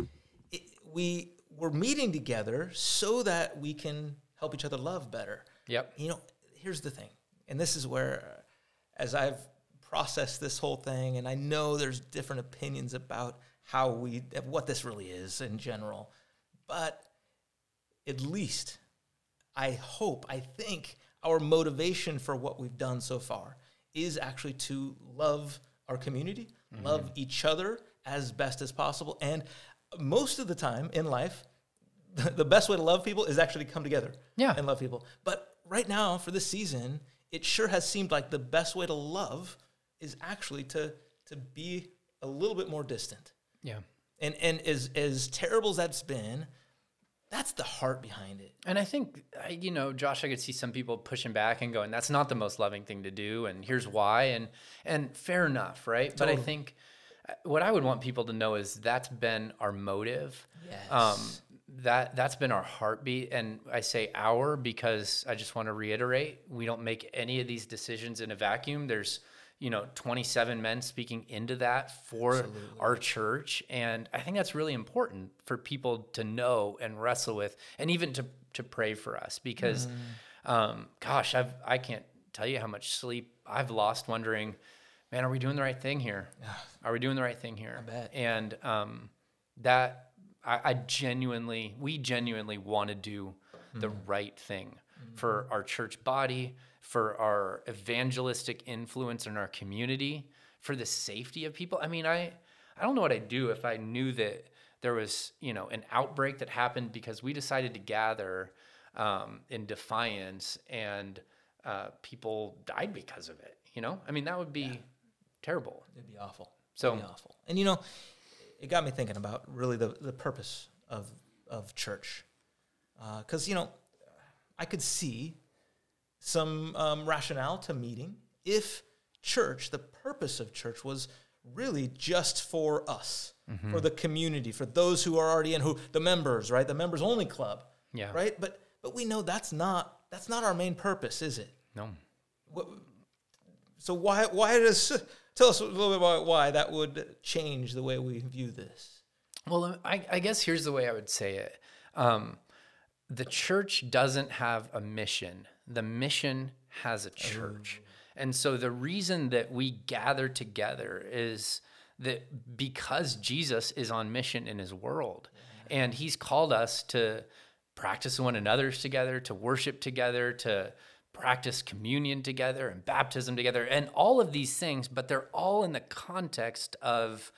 it, we we're meeting together so that we can help each other love better. Yep. You know, here's the thing, and this is where, as I've processed this whole thing, and I know there's different opinions about how we, what this really is in general, but at least I hope, I think our motivation for what we've done so far is actually to love our community, mm-hmm. love each other as best as possible, and most of the time in life, the, the best way to love people is actually to come together Yeah. and love people. But right now, for this season, it sure has seemed like the best way to love is actually to to be a little bit more distant. Yeah. And and as as terrible as that's been, that's the heart behind it. And I think, I- you know, Josh, I could see some people pushing back and going, "That's not the most loving thing to do," and here's why, and and fair enough, right? But I think uh, what I would want people to know is that's been our motive. Yes. Um, that that's been our heartbeat, and I say our because I just want to reiterate: we don't make any of these decisions in a vacuum. There's you know 27 men speaking into that for our church. And i think that's really important for people to know and wrestle with and even to to pray for us because um gosh i've i can't tell you how much sleep i've lost wondering man are we doing the right thing here? Are we doing the right thing here? I bet. and um that I, I genuinely we genuinely want to do the right thing for our church body for our evangelistic influence in our community for the safety of people. I mean i i don't know what i'd do if i knew that there was you know an outbreak that happened because we decided to gather um, in defiance and uh, people died because of it you know? I mean that would be terrible. It'd be awful. So- It'd be awful. And you know, it got me thinking about really the, the purpose of of church, because you know, I could see some um, rationale to meeting if church, the purpose of church was really just for us, for the community, for those who are already in, who the members, right, the members only club, Yeah. right. But but we know that's not that's not our main purpose, is it? no What, so why why does tell us a little bit about why that would change the way we view this? Well, I, I guess here's the way I would say it. Um, the church doesn't have a mission. The mission has a church. And so the reason that we gather together is that because Jesus is on mission in his world and he's called us to practice one another's together, to worship together, to practice communion together and baptism together and all of these things, but they're all in the context of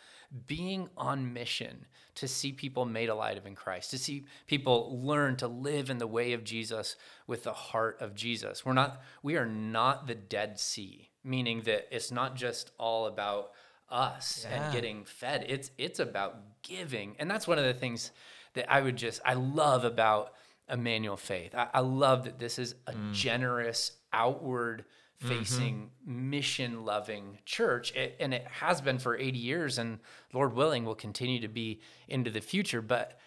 being on mission to see people made alive in Christ, to see people learn to live in the way of Jesus with the heart of Jesus. We're not we are not the Dead Sea, meaning that it's not just all about us Yeah. and getting fed. It's it's about giving. And that's one of the things that I would just I love about Emmanuel Faith. I, I love that this is a mm. generous, outward facing, mm-hmm. mission loving church. It, and it has been for 80 years, and Lord willing, will continue to be into the future. But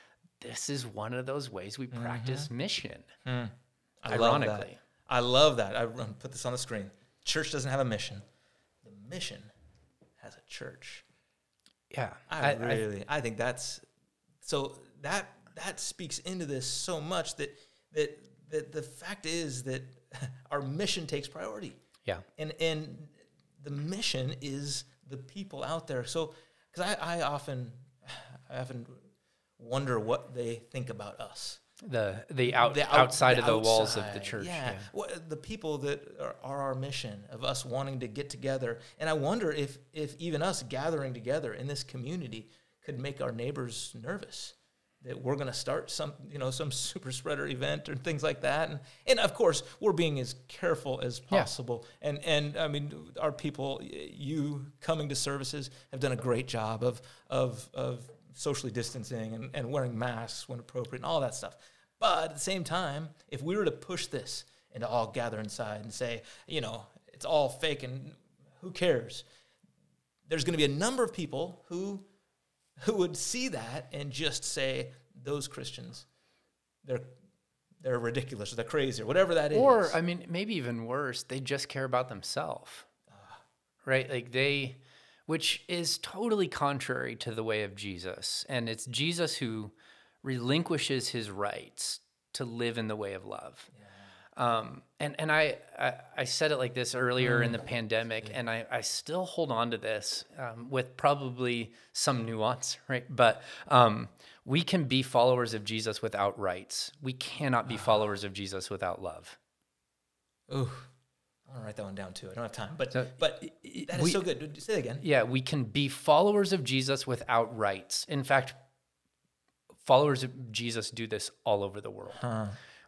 this is one of those ways we mm-hmm. practice mission. Hmm. I love that. Ironically. I love that. I put this on the screen. Church doesn't have a mission. The mission has a church. Yeah. I, really, I, think that's so that that speaks into this so much that that that the fact is that our mission takes priority, yeah. and and the mission is the people out there. So, because I, I often I often wonder what they think about us. The the out The out- outside the of the walls of the church. Yeah, What, the people that are, are our mission of us wanting to get together, and I wonder if if even us gathering together in this community could make our neighbors nervous that we're going to start some you know some super spreader event or things like that, and and of course we're being as careful as Yeah. possible, and and I mean our people, you coming to services have done a great job of of of socially distancing and, and wearing masks when appropriate and all that stuff. But at the same time, if we were to push this and to all gather inside and say, you know, it's all fake and who cares? There's going to be a number of people who who would see that and just say those Christians, they're they're ridiculous or they're crazy or whatever that is. Or I mean, maybe even worse, they just care about themselves, right? Like they, which is totally contrary to the way of Jesus, and it's Jesus who relinquishes his rights to live in the way of love. Um, and and I, I I said it like this earlier in the pandemic, and I, I still hold on to this um, with probably some nuance, right? But um, we can be followers of Jesus without rights. We cannot be followers of Jesus without love. Ooh, I want to write that one down too. I don't have time, but So, but that is we- so good. Say it again. Yeah, we can be followers of Jesus without rights. In fact, followers of Jesus do this all over the world.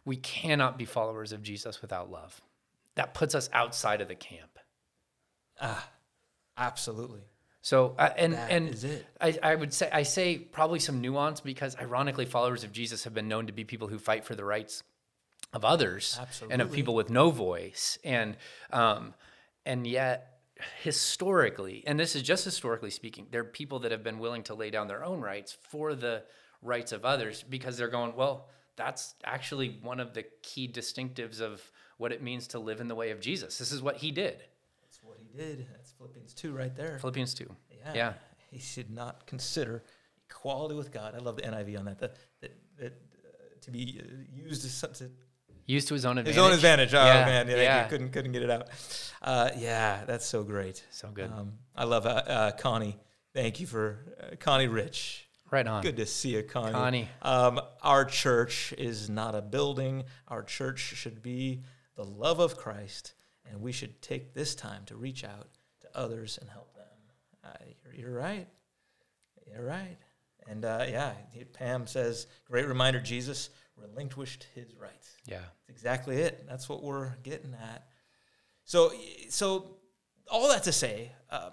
We cannot be followers of Jesus without love. That puts us outside of the camp. Ah, absolutely. So, uh, and That and. I, I would say I say probably some nuance because ironically, followers of Jesus have been known to be people who fight for the rights of others and of people with no voice, and um, and yet historically, and this is just historically speaking, there are people that have been willing to lay down their own rights for the rights of others because they're going, well, that's actually one of the key distinctives of what it means to live in the way of Jesus. This is what he did. That's what he did. That's Philippians 2 right there. Philippians 2. Yeah. Yeah. He should not consider equality with God. I love the NIV on that. That, that, that uh, to be uh, used as something. Used to his own advantage. His own advantage. Oh Yeah, man, yeah, yeah. couldn't couldn't get it out. Uh, yeah, that's so great. So good. Um, I love uh, uh, Connie. Thank you for uh, Connie Rich. Right on. Good to see you, Connie. Connie. Um, our church is not a building. Our church should be the love of Christ, and we should take this time to reach out to others and help them. Uh, you're, you're right. You're right. And uh, yeah, Pam says, great reminder Jesus relinquished his rights. Yeah. That's exactly it. That's what we're getting at. So, so all that to say, um,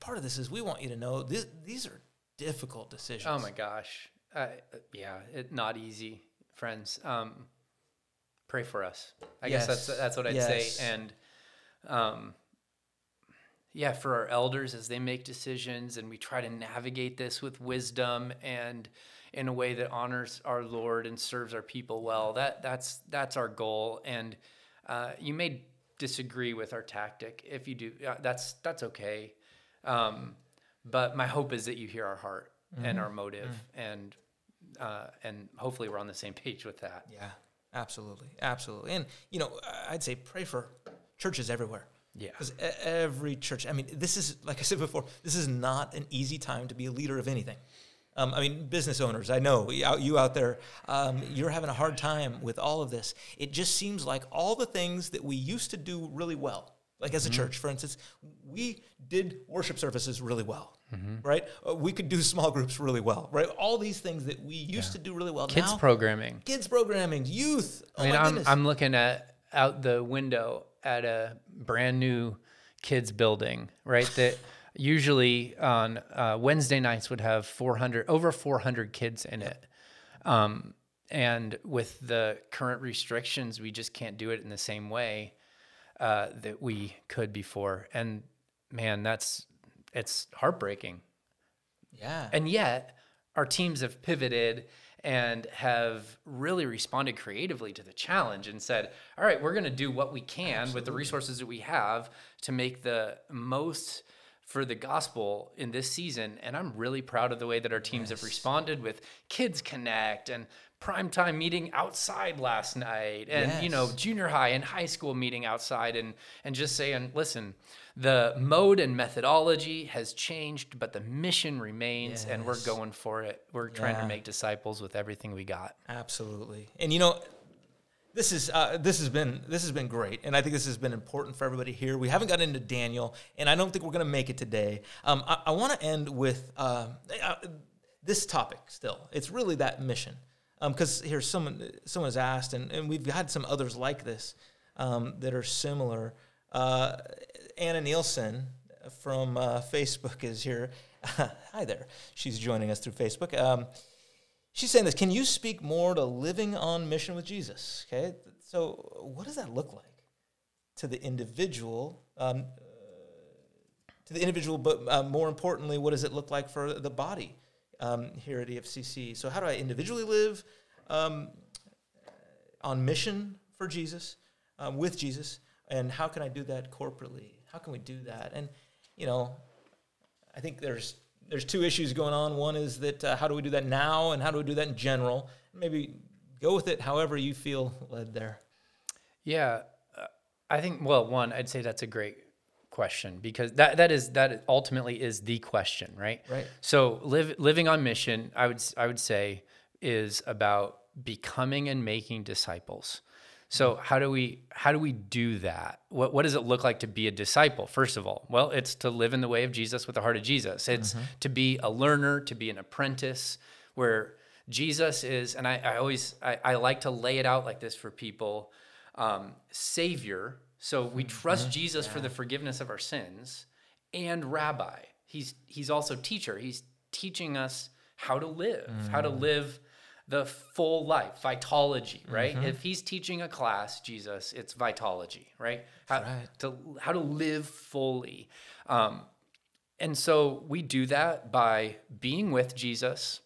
part of this is we want you to know this, these are difficult decisions. Oh my gosh. Uh, yeah, it, not easy, friends. Um, pray for us. I guess that's that's what I'd Yes. say. And um, yeah, for our elders as they make decisions, and we try to navigate this with wisdom and in a way that honors our Lord and serves our people well. That that's that's our goal. And uh, you may disagree with our tactic. If you do, uh, that's that's okay. Um, but my hope is that you hear our heart and our motive, and uh, and hopefully we're on the same page with that. Yeah, absolutely, absolutely. And you know, I'd say pray for churches everywhere. Yeah. because every church. I mean, this is like I said before. This is not an easy time to be a leader of anything. Um, I mean, business owners. I know you out, you out there. Um, you're having a hard time with all of this. It just seems like all the things that we used to do really well. Like as a church, for instance, we did worship services really well, right? Uh, we could do small groups really well, right? All these things that we used to do really well. Kids now, programming. kids programming, youth. Oh I mean, my I'm. I'm looking at out the window at a brand new kids building, right? That usually on uh, Wednesday nights would have 400 over 400 kids in it. Um, and with the current restrictions, we just can't do it in the same way uh, that we could before. And man, that's it's heartbreaking. yeah. And yet, our teams have pivoted and have really responded creatively to the challenge and said, all right, we're going to do what we can with the resources that we have to make the most for the gospel in this season. And I'm really proud of the way that our teams have responded with Kids Connect and primetime meeting outside last night and you know junior high and high school meeting outside and and just saying listen the mode and methodology has changed but the mission remains and we're going for it we're trying Yeah. to make disciples with everything we got Absolutely. And you know, this is uh, this has been this has been great, and I think this has been important for everybody here. We haven't gotten into Daniel, and I don't think we're going to make it today. Um, I, I want to end with uh, uh, this topic. Still, it's really that mission, because here's someone someone has asked, and, and we've had some others like this um, that are similar. Uh, Anna Nielsen from uh, Facebook is here. Hi there. She's joining us through Facebook. Um, she's saying this can you speak more to living on mission with jesus okay so what does that look like to the individual um, uh, to the individual but uh, more importantly what does it look like for the body um, here at efcc so how do i individually live um, on mission for jesus um, with jesus and how can i do that corporately how can we do that and you know I think there's there's two issues going on. One is that uh, how do we do that now, and how do we do that in general? Maybe go with it however you feel led there. Yeah, uh, I think. Well, one, I'd say that's a great question because that that is that ultimately is the question, right? Right. So, live, living on mission, I would I would say, is about becoming and making disciples. So, how do we how do we do that? What what does it look like to be a disciple? First of all, well, it's to live in the way of Jesus with the heart of Jesus. It's to be a learner, to be an apprentice, where Jesus is, and I, I always I, I like to lay it out like this for people um, Savior. So we mm-hmm. trust mm-hmm. Jesus for the forgiveness of our sins, and Rabbi. He's he's also teacher. He's teaching us how to live, how to mm. live the full life, Vitalogy, right? Mm-hmm. If he's teaching a class, Jesus, it's Vitalogy, right? How right. to how to live fully. Um, and so we do that by being with Jesus.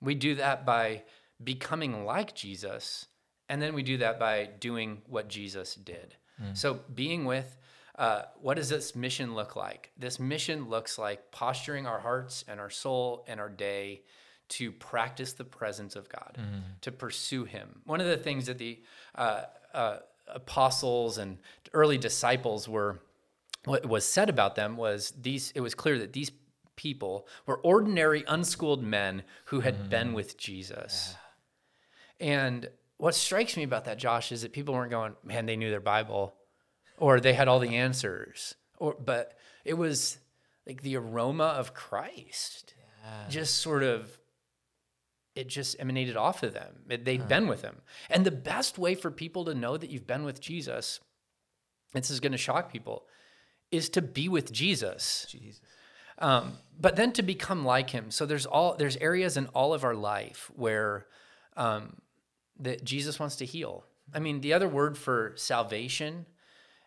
We do that by becoming like Jesus. And then we do that by doing what Jesus did. So, being with, uh, what does this mission look like? This mission looks like posturing our hearts and our soul and our day to practice the presence of God, to pursue Him. One of the things that the uh, uh, apostles and early disciples were what was said about them was these it was clear that these people were ordinary unschooled men who had been with Jesus. And what strikes me about that Josh is that people weren't going, man, they knew their Bible or they had all the answers or but it was like the aroma of Christ. Just sort of it just emanated off of them. It, they'd been with him. And the best way for people to know that you've been with Jesus, this is going to shock people, is to be with Jesus. Jesus. Um, but then to become like him. So there's all there's areas in all of our life where um, that Jesus wants to heal. I mean, the other word for salvation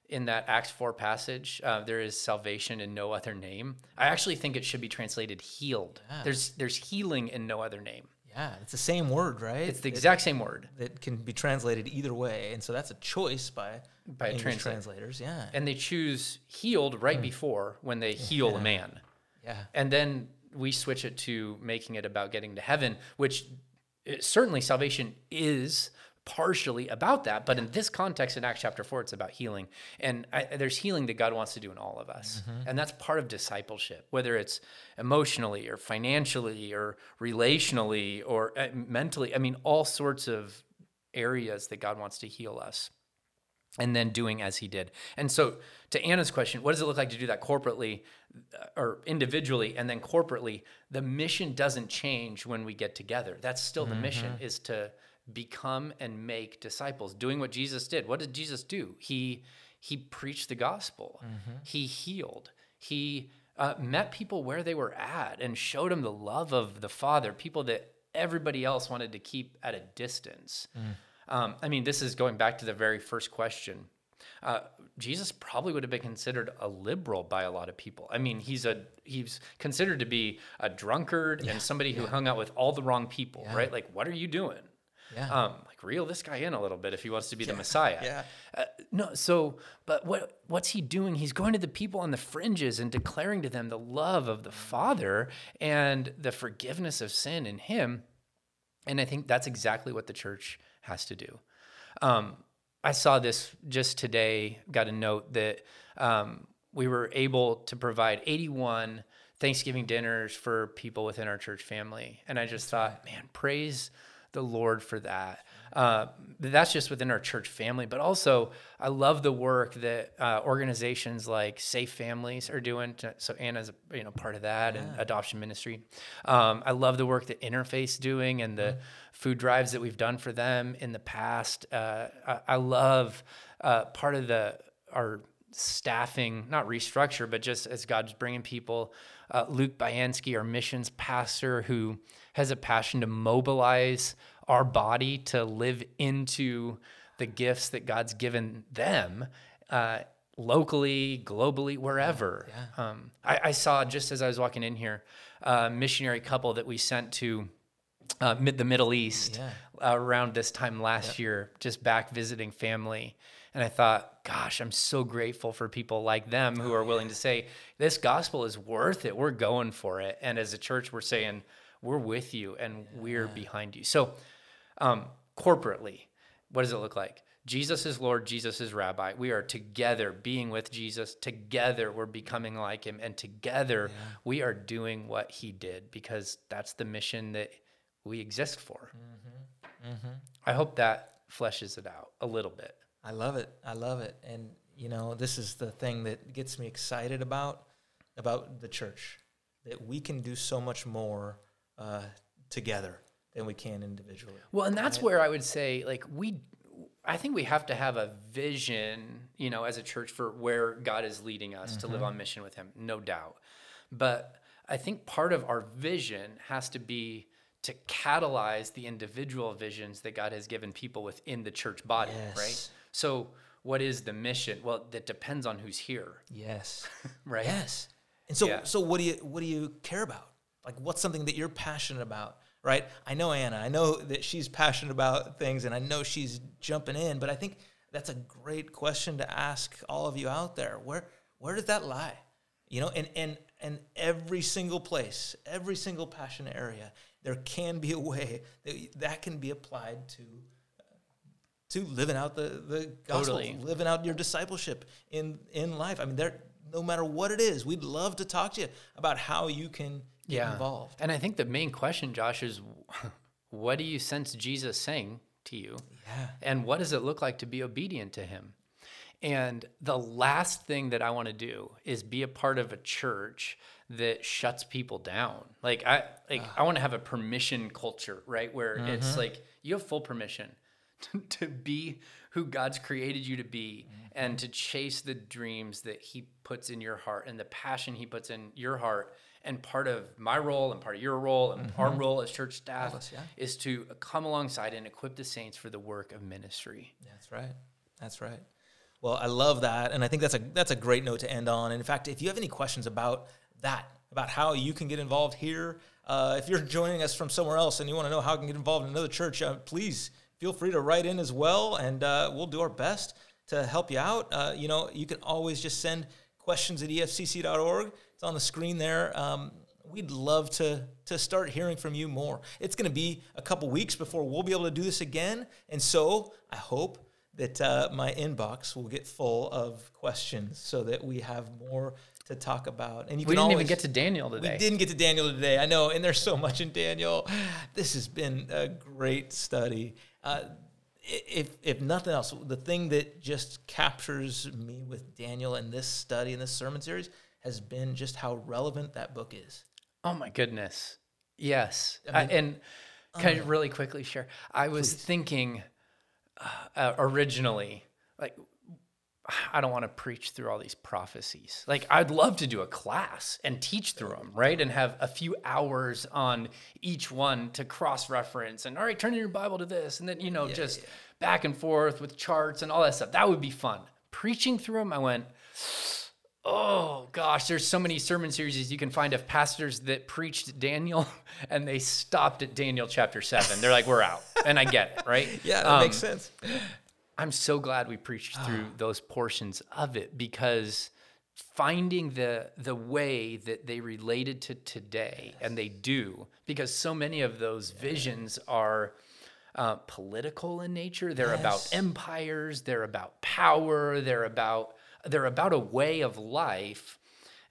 in that Acts four passage, uh, there is salvation in no other name. I actually think it should be translated healed. There's there's healing in no other name. Yeah, it's the same word, right? It's the exact same word. that can be translated either way, and so that's a choice by By translator. translators. Yeah, And they choose healed right before when they heal a man. yeah, And then we switch it to making it about getting to heaven, which it, certainly salvation is partially about that. But in this context, in Acts chapter 4, it's about healing. And I, there's healing that God wants to do in all of us. Mm-hmm. And that's part of discipleship, whether it's emotionally or financially or relationally or uh, mentally. I mean, all sorts of areas that God wants to heal us and then doing as he did. And so, to Anna's question, what does it look like to do that corporately uh, or individually and then corporately? The mission doesn't change when we get together. That's still the mm-hmm. mission is to become and make disciples, doing what Jesus did. What did Jesus do? He he preached the gospel. Mm-hmm. He healed. He uh, met people where they were at and showed them the love of the Father. People that everybody else wanted to keep at a distance. Mm. Um, I mean, this is going back to the very first question. Uh, Jesus probably would have been considered a liberal by a lot of people. I mean, he's a he's considered to be a drunkard yeah, and somebody who hung out with all the wrong people, yeah. right? Like, what are you doing? Yeah. Um, like reel this guy in a little bit if he wants to be the Messiah. Yeah. Uh, no, so but what what's he doing? He's going to the people on the fringes and declaring to them the love of the Father and the forgiveness of sin in Him. And I think that's exactly what the church has to do. Um, I saw this just today, got a note that um, we were able to provide 81 Thanksgiving dinners for people within our church family. And I just thought, man, praise the Lord for that. Uh, that's just within our church family, but also I love the work that uh, organizations like Safe Families are doing. To, so Anna's you know part of that yeah. and adoption ministry. Um, I love the work that Interfaith doing and the mm-hmm. food drives that we've done for them in the past. Uh, I, I, love uh, part of the our staffing, not restructure, but just as God's bringing people. Uh, Luke Bayansky, our missions pastor, who has a passion to mobilize our body to live into the gifts that God's given them. Uh, locally, globally, wherever. Yeah, yeah. Um, I, I, saw just as I was walking in here, a missionary couple that we sent to uh, mid, the Middle East yeah. uh, around this time last year, just back visiting family. And I thought, gosh, I'm so grateful for people like them who are willing to say, this gospel is worth it. We're going for it. And as a church, we're saying, we're with you and we're behind you. So, um, corporately, what does it look like? Jesus is Lord, Jesus is Rabbi. We are together being with Jesus. Together we're becoming like him. And together yeah. we are doing what he did because that's the mission that we exist for. Mm-hmm. Mm-hmm. I hope that fleshes it out a little bit. I love it. I love it. And you know, this is the thing that gets me excited about about the church that we can do so much more uh, together than we can individually. Well, and that's right? where I would say, like, we, I think we have to have a vision, you know, as a church for where God is leading us mm-hmm. to live mm-hmm. on mission with Him, no doubt. But I think part of our vision has to be to catalyze the individual visions that God has given people within the church body, yes. right? So, what is the mission? Well, that depends on who's here. Yes. right. Yes. And so, yeah. so what do you what do you care about? Like, what's something that you're passionate about? Right. I know Anna. I know that she's passionate about things, and I know she's jumping in. But I think that's a great question to ask all of you out there. Where where does that lie? You know, and and and every single place, every single passion area, there can be a way that that can be applied to to living out the, the gospel, totally. living out your discipleship in, in life. I mean, there, no matter what it is, we'd love to talk to you about how you can yeah. involved. And I think the main question, Josh, is what do you sense Jesus saying to you? Yeah. And what does it look like to be obedient to him? And the last thing that I want to do is be a part of a church that shuts people down. Like I like uh, I want to have a permission culture, right? Where mm-hmm. it's like you have full permission to, be who God's created you to be mm-hmm. and to chase the dreams that He puts in your heart and the passion He puts in your heart. And part of my role and part of your role and mm-hmm. our role as church staff yeah. is to come alongside and equip the saints for the work of ministry. That's right. That's right. Well, I love that, and I think that's a that's a great note to end on. And in fact, if you have any questions about that, about how you can get involved here, uh, if you're joining us from somewhere else and you want to know how you can get involved in another church, uh, please feel free to write in as well, and uh, we'll do our best to help you out. Uh, you know, you can always just send questions at efcc.org. It's on the screen there. Um, We'd love to to start hearing from you more. It's going to be a couple weeks before we'll be able to do this again, and so I hope that uh, my inbox will get full of questions so that we have more to talk about. And you we can didn't always, even get to Daniel today. we didn't get to Daniel today. I know, and there's so much in Daniel. This has been a great study. Uh, if if nothing else, the thing that just captures me with Daniel in this study in this sermon series has been just how relevant that book is. Oh my goodness. Yes. I I and can I really quickly share? I was thinking uh, uh, originally, like, I don't want to preach through all these prophecies. Like, I'd love to do a class and teach through them, right? And have a few hours on each one to cross reference and, all right, turn your Bible to this. And then, you know, just back and forth with charts and all that stuff. That would be fun. Preaching through them, I went, Oh gosh, there's so many sermon series you can find of pastors that preached Daniel and they stopped at Daniel chapter seven. They're like, we're out. And I get it, right? Yeah, that Um, makes sense. I'm so glad we preached through those portions of it because finding the the way that they related to today and they do because so many of those visions are uh, political in nature they're about empires they're about power they're about they're about a way of life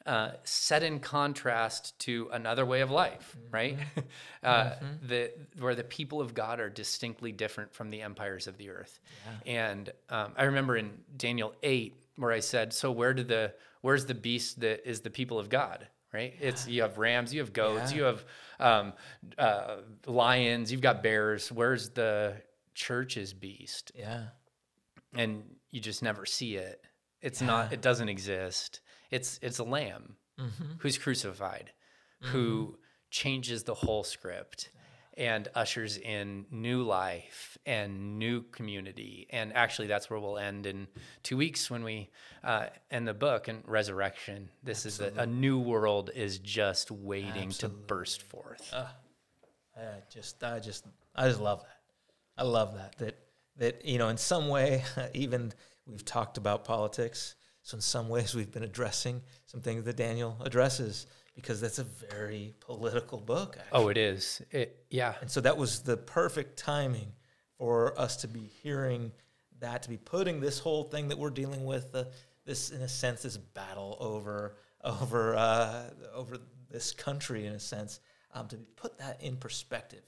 uh, set in contrast to another way of life, right? uh, the where the people of God are distinctly different from the empires of the earth. And um, I remember in Daniel eight where I said, "So where did the where's the beast that is the people of God?" Right? It's you have rams, you have goats, Yeah. you have um, uh, lions, you've got bears. Where's the church's beast? Yeah. and you just never see it. It's not. It doesn't exist. It's it's a lamb mm-hmm. who's crucified, who mm-hmm. changes the whole script and ushers in new life and new community. And actually, that's where we'll end in two weeks when we uh, end the book and resurrection. This is a, a new world is just waiting to burst forth. Ah, I just, I just, I just love that. I love that. That that you know, in some way, even we've talked about politics. So in some ways, we've been addressing some things that Daniel addresses because that's a very political book. Actually. oh, it is. It yeah. And so that was the perfect timing for us to be hearing that, to be putting this whole thing that we're dealing with, uh, this in a sense, this battle over over uh, over this country, in a sense, um, to put that in perspective.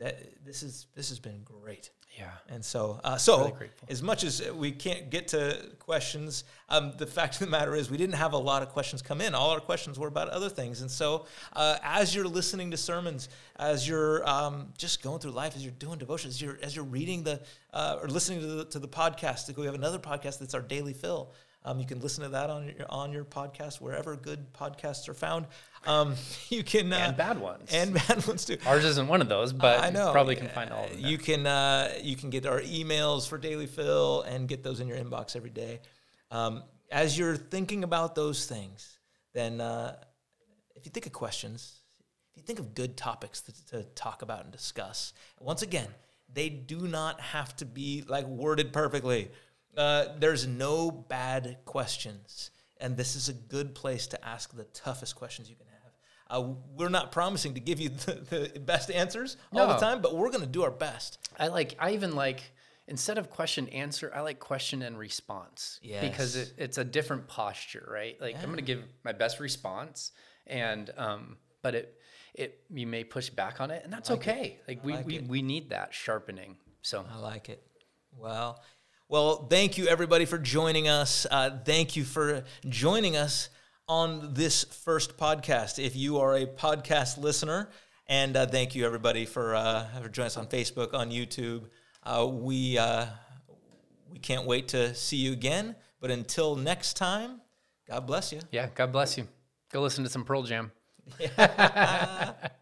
That this is this has been great. Yeah. And so, uh, so Really as much as we can't get to questions, um, the fact of the matter is we didn't have a lot of questions come in. All our questions were about other things. And so, uh, as you're listening to sermons, as you're um, just going through life, as you're doing devotions, as you're, as you're reading the uh, or listening to the, to the podcast, we have another podcast that's our daily fill. Um, you can listen to that on your on your podcast wherever good podcasts are found. Um, you can uh, And bad ones. and bad ones too. Ours isn't one of those, but I know. probably can find all of them. You can uh, you can get our emails for Daily Fill and get those in your inbox every day. Um, as you're thinking about those things, then uh, if you think of questions, if you think of good topics to, to talk about and discuss, once again, they do not have to be like worded perfectly. Uh, there's no bad questions, and this is a good place to ask the toughest questions you can. Uh, we're not promising to give you the, the best answers all the time, but we're going to do our best. I like. I even like instead of question answer. I like question and response because Yes. it, it's a different posture, right? Like I'm going to give my best response, and um, but it it you may push back on it, and that's okay. Like we like we, it. we need that sharpening. So I like it. Well, well, thank you everybody for joining us. Uh, thank you for joining us on this first podcast. If you are a podcast listener, and uh, thank you everybody for uh, for joining us on Facebook, on YouTube. Uh, we uh, we can't wait to see you again. But until next time, God bless you. yeah, God bless you. Go listen to some Pearl Jam.